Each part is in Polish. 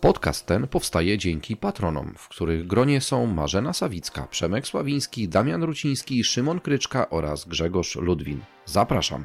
Podcast ten powstaje dzięki patronom, w których gronie są Marzena Sawicka, Przemek Sławiński, Damian Ruciński, Szymon Kryczka oraz Grzegorz Ludwin. Zapraszam.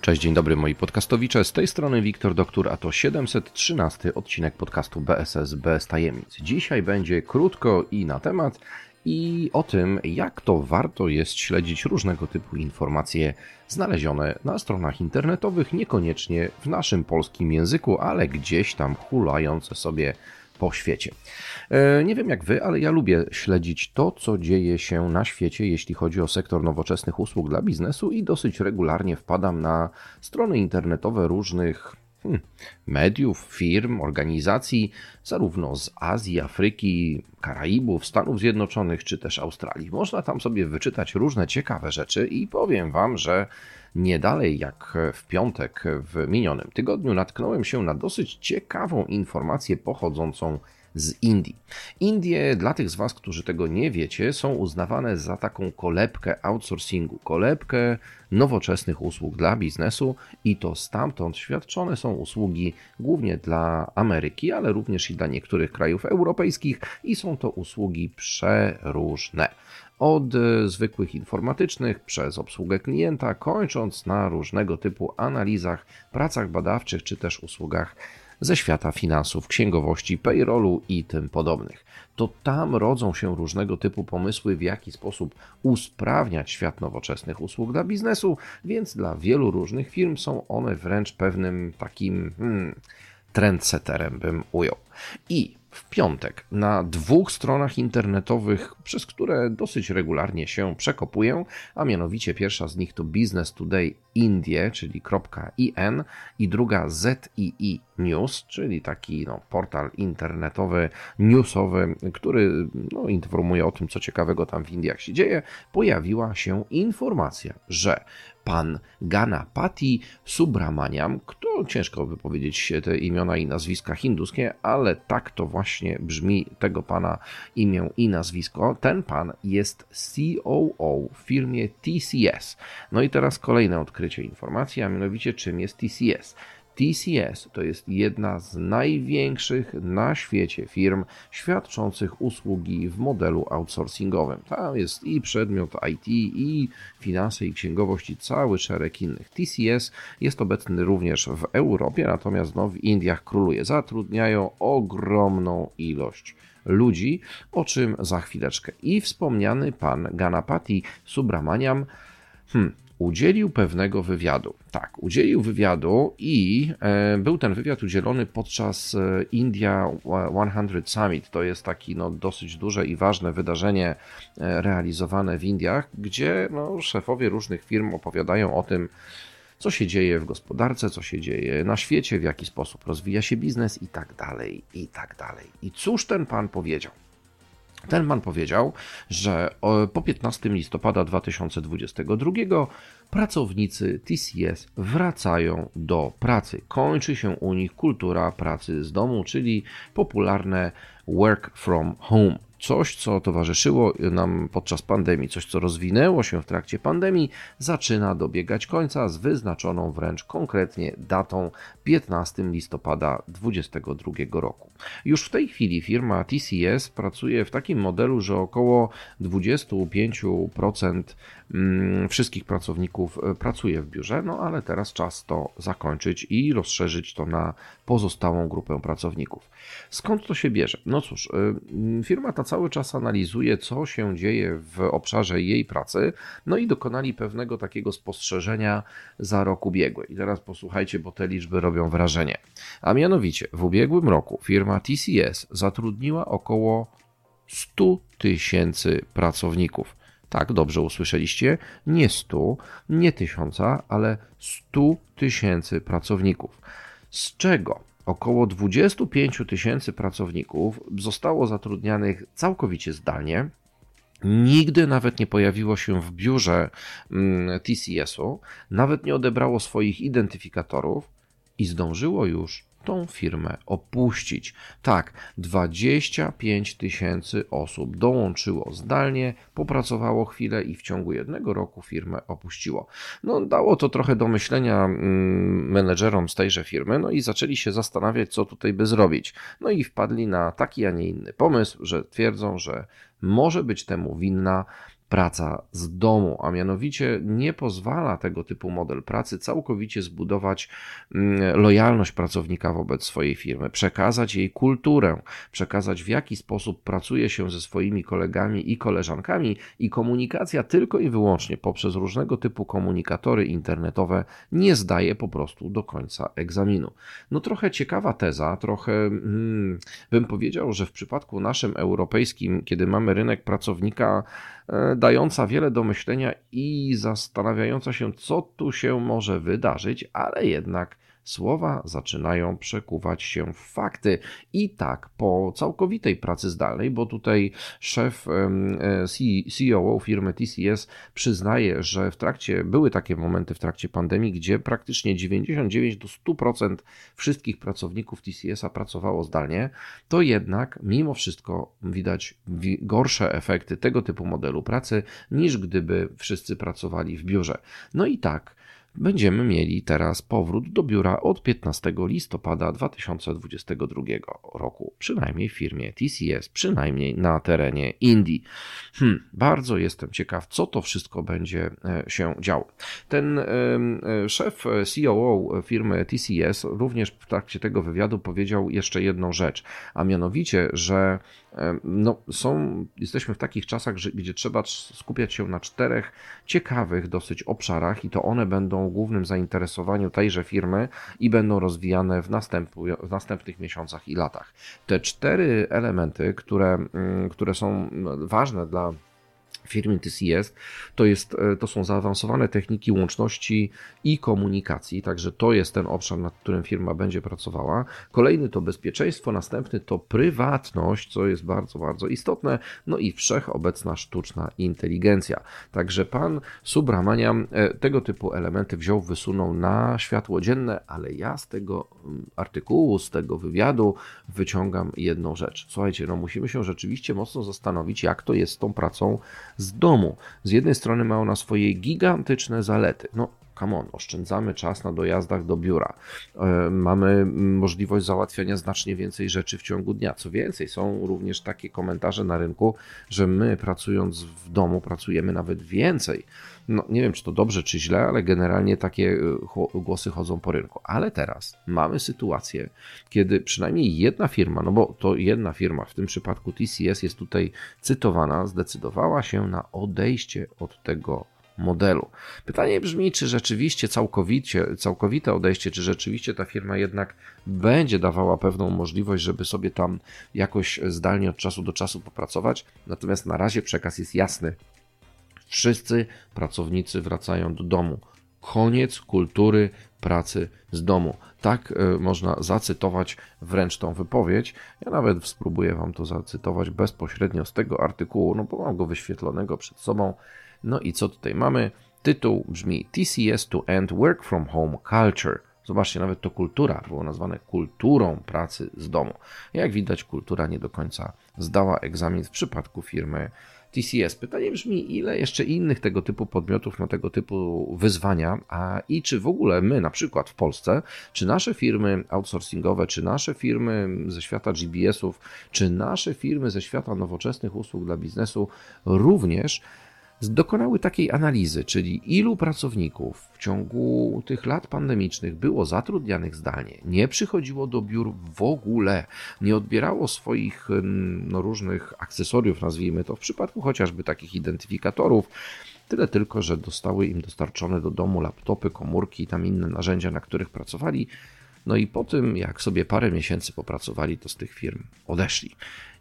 Cześć, dzień dobry moi podcastowicze. Z tej strony Wiktor Doktor, a to 713 odcinek podcastu BSS bez tajemnic. Dzisiaj będzie krótko i na temat i o tym, jak to warto jest śledzić różnego typu informacje znalezione na stronach internetowych, niekoniecznie w naszym polskim języku, ale gdzieś tam hulające sobie po świecie. E, nie wiem jak wy, ale ja lubię śledzić to, co dzieje się na świecie, jeśli chodzi o sektor nowoczesnych usług dla biznesu i dosyć regularnie wpadam na strony internetowe różnych hmm, mediów, firm, organizacji, zarówno z Azji, Afryki, Karaibów, Stanów Zjednoczonych czy też Australii. Można tam sobie wyczytać różne ciekawe rzeczy i powiem Wam, że nie dalej jak w piątek w minionym tygodniu natknąłem się na dosyć ciekawą informację pochodzącą z Indii. Indie, dla tych z Was, którzy tego nie wiecie, są uznawane za taką kolebkę outsourcingu, kolebkę nowoczesnych usług dla biznesu i to stamtąd świadczone są usługi głównie dla Ameryki, ale również i dla niektórych krajów europejskich i są to usługi przeróżne od e, zwykłych informatycznych przez obsługę klienta, kończąc na różnego typu analizach, pracach badawczych czy też usługach ze świata finansów, księgowości, payrollu i tym podobnych. To tam rodzą się różnego typu pomysły, w jaki sposób usprawniać świat nowoczesnych usług dla biznesu, więc dla wielu różnych firm są one wręcz pewnym takim hmm, trendsetterem, bym ujął. I w piątek na dwóch stronach internetowych, przez które dosyć regularnie się przekopuję, a mianowicie pierwsza z nich to Business Today Indie, czyli .in i druga ZII News, czyli taki no, portal internetowy, newsowy, który no, informuje o tym, co ciekawego tam w Indiach się dzieje, pojawiła się informacja, że pan Ganapati Subramaniam, kto ciężko wypowiedzieć te imiona i nazwiska hinduskie, ale tak to właśnie brzmi tego pana imię i nazwisko. Ten pan jest COO w firmie TCS. No i teraz kolejne odkrycie informacji, a mianowicie czym jest TCS. TCS to jest jedna z największych na świecie firm świadczących usługi w modelu outsourcingowym. Tam jest i przedmiot IT, i finanse, i księgowość, i cały szereg innych. TCS jest obecny również w Europie, natomiast no, w Indiach króluje. Zatrudniają ogromną ilość ludzi, o czym za chwileczkę. I wspomniany pan Ganapati Subramaniam hmm, udzielił pewnego wywiadu. Tak, udzielił wywiadu i e, był ten wywiad udzielony podczas e, India 100 Summit. To jest taki no, dosyć duże i ważne wydarzenie e, realizowane w Indiach, gdzie no, szefowie różnych firm opowiadają o tym, co się dzieje w gospodarce, co się dzieje na świecie, w jaki sposób rozwija się biznes i tak dalej, i tak dalej. I cóż ten pan powiedział? Ten pan powiedział, że po 15 listopada 2022 pracownicy TCS wracają do pracy. Kończy się u nich kultura pracy z domu, czyli popularne work from home coś, co towarzyszyło nam podczas pandemii, coś, co rozwinęło się w trakcie pandemii, zaczyna dobiegać końca z wyznaczoną wręcz konkretnie datą 15 listopada 2022 roku. Już w tej chwili firma TCS pracuje w takim modelu, że około 25% mm, wszystkich pracowników e, pracuje w biurze, no ale teraz czas to zakończyć i rozszerzyć to na pozostałą grupę pracowników. Skąd to się bierze? No cóż, e, firma ta cały czas analizuje, co się dzieje w obszarze jej pracy, no i dokonali pewnego takiego spostrzeżenia za rok ubiegły. I teraz posłuchajcie, bo te liczby robią wrażenie. A mianowicie, w ubiegłym roku firma TCS zatrudniła około 100 tysięcy pracowników. Tak, dobrze usłyszeliście, nie 100, nie 1000, ale 100 tysięcy pracowników. Z czego około 25 tysięcy pracowników zostało zatrudnianych całkowicie zdalnie. Nigdy nawet nie pojawiło się w biurze mm, TCS-u, nawet nie odebrało swoich identyfikatorów i zdążyło już tą firmę opuścić. Tak, 25 tysięcy osób dołączyło zdalnie, popracowało chwilę i w ciągu jednego roku firmę opuściło. No, dało to trochę do myślenia mm, menedżerom z tejże firmy, no i zaczęli się zastanawiać, co tutaj by zrobić. No i wpadli na taki, a nie inny pomysł, że twierdzą, że może być temu winna praca z domu, a mianowicie nie pozwala tego typu model pracy całkowicie zbudować mm, lojalność pracownika wobec swojej firmy, przekazać jej kulturę, przekazać w jaki sposób pracuje się ze swoimi kolegami i koleżankami i komunikacja tylko i wyłącznie poprzez różnego typu komunikatory internetowe nie zdaje po prostu do końca egzaminu. No trochę ciekawa teza, trochę hmm, bym powiedział, że w przypadku naszym europejskim, kiedy mamy rynek pracownika E, dająca wiele do myślenia i zastanawiająca się, co tu się może wydarzyć, ale jednak słowa zaczynają przekuwać się w fakty. I tak po całkowitej pracy zdalnej, bo tutaj szef CEO e firmy TCS przyznaje, że w trakcie, były takie momenty w trakcie pandemii, gdzie praktycznie 99 do 100% wszystkich pracowników TCS-a pracowało zdalnie, to jednak mimo wszystko widać gorsze efekty tego typu modelu pracy niż gdyby wszyscy pracowali w biurze. No i tak, będziemy mieli teraz powrót do biura od 15 listopada 2022 roku, przynajmniej w firmie TCS, przynajmniej na terenie Indii. Hmm, bardzo jestem ciekaw, co to wszystko będzie e, się działo. Ten e, szef COO firmy TCS również w trakcie tego wywiadu powiedział jeszcze jedną rzecz, a mianowicie, że no, są, jesteśmy w takich czasach, gdzie trzeba skupiać się na czterech ciekawych dosyć obszarach i to one będą głównym zainteresowaniu tejże firmy i będą rozwijane w, w następnych miesiącach i latach. Te cztery elementy, które, mm, które są ważne dla firmy TCS, to, jest, e, to są zaawansowane techniki łączności i komunikacji, także to jest ten obszar, nad którym firma będzie pracowała. Kolejny to bezpieczeństwo, następny to prywatność, co jest bardzo, bardzo istotne, no i wszechobecna sztuczna inteligencja. Także pan Subramaniam e, tego typu elementy wziął, wysunął na światło dzienne, ale ja z tego mm, artykułu, z tego wywiadu wyciągam jedną rzecz. Słuchajcie, no musimy się rzeczywiście mocno zastanowić, jak to jest z tą pracą z domu. Z jednej strony ma ona swoje gigantyczne zalety. No, come on, oszczędzamy czas na dojazdach do biura. E, mamy możliwość załatwiania znacznie więcej rzeczy w ciągu dnia. Co więcej, są również takie komentarze na rynku, że my pracując w domu pracujemy nawet więcej. No, nie wiem, czy to dobrze, czy źle, ale generalnie takie e, głosy chodzą po rynku. Ale teraz mamy sytuację, kiedy przynajmniej jedna firma, no bo to jedna firma, w tym przypadku TCS jest tutaj cytowana, zdecydowała się na odejście od tego modelu. Pytanie brzmi, czy rzeczywiście całkowicie, całkowite odejście, czy rzeczywiście ta firma jednak będzie dawała pewną możliwość, żeby sobie tam jakoś zdalnie od czasu do czasu popracować. Natomiast na razie przekaz jest jasny. Wszyscy pracownicy wracają do domu. Koniec kultury pracy z domu. Tak y, można zacytować wręcz tą wypowiedź. Ja nawet spróbuję Wam to zacytować bezpośrednio z tego artykułu, no bo mam go wyświetlonego przed sobą. No i co tutaj mamy? Tytuł brzmi TCS to End Work from Home Culture. Zobaczcie, nawet to kultura było nazwane kulturą pracy z domu. Jak widać, kultura nie do końca zdała egzamin w przypadku firmy TCS. Pytanie brzmi, ile jeszcze innych tego typu podmiotów ma tego typu wyzwania, a i czy w ogóle my, na przykład w Polsce, czy nasze firmy outsourcingowe, czy nasze firmy ze świata GBS-ów, czy nasze firmy ze świata nowoczesnych usług dla biznesu również dokonały takiej analizy, czyli ilu pracowników w ciągu tych lat pandemicznych było zatrudnianych zdalnie, nie przychodziło do biur w ogóle, nie odbierało swoich no, różnych akcesoriów, nazwijmy to, w przypadku chociażby takich identyfikatorów, Tyle tylko, że dostały im dostarczone do domu laptopy, komórki i tam inne narzędzia, na których pracowali. No i po tym, jak sobie parę miesięcy popracowali, to z tych firm odeszli.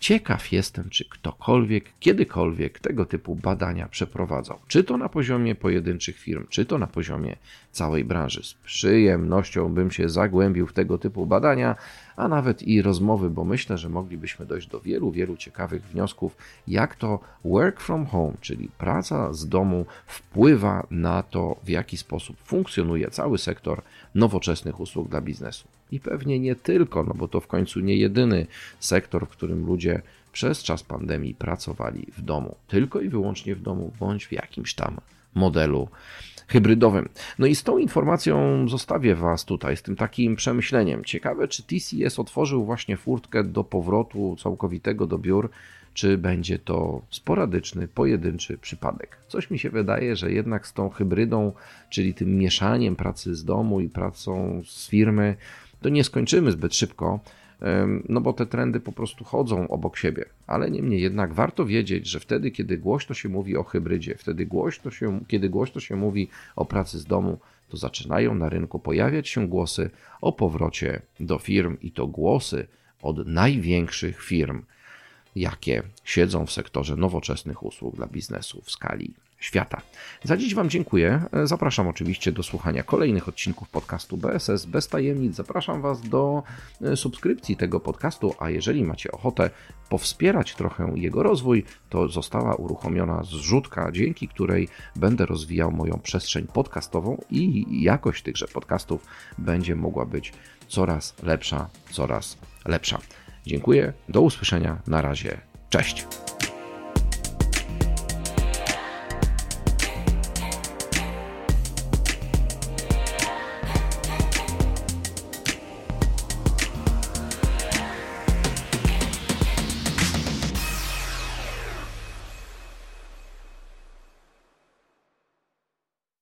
Ciekaw jestem, czy ktokolwiek kiedykolwiek tego typu badania przeprowadzał. Czy to na poziomie pojedynczych firm, czy to na poziomie całej branży. Z przyjemnością bym się zagłębił w tego typu badania, a nawet i rozmowy, bo myślę, że moglibyśmy dojść do wielu, wielu ciekawych wniosków, jak to work from home, czyli praca z domu, wpływa na to, w jaki sposób funkcjonuje cały sektor nowoczesnych usług dla biznesu. i pewnie nie tylko, no bo to w końcu nie jedyny sektor, w którym ludzie przez czas pandemii pracowali w domu, tylko i wyłącznie w domu, bądź w jakimś tam modelu hybrydowym. No i z tą informacją zostawię Was tutaj, z tym takim przemyśleniem. Ciekawe, czy TCS otworzył właśnie furtkę do powrotu całkowitego do biur, czy będzie to sporadyczny, pojedynczy przypadek. Coś mi się wydaje, że jednak z tą hybrydą, czyli tym mieszaniem pracy z domu i pracą z firmy, to nie skończymy zbyt szybko no bo te trendy po prostu chodzą obok siebie. Ale niemniej jednak warto wiedzieć, że wtedy, kiedy głośno się mówi o hybrydzie, wtedy głośno się, kiedy głośno się mówi o pracy z domu, to zaczynają na rynku pojawiać się głosy o powrocie do firm i to głosy od największych firm, jakie siedzą w sektorze nowoczesnych usług dla biznesu w skali świata. Za dziś Wam dziękuję. Zapraszam oczywiście do słuchania kolejnych odcinków podcastu BSS bez tajemnic. Zapraszam Was do e, subskrypcji tego podcastu, a jeżeli macie ochotę powspierać trochę jego rozwój, to została uruchomiona zrzutka, dzięki której będę rozwijał moją przestrzeń podcastową i jakość tychże podcastów będzie mogła być coraz lepsza, coraz lepsza. Dziękuję, do usłyszenia, na razie, cześć.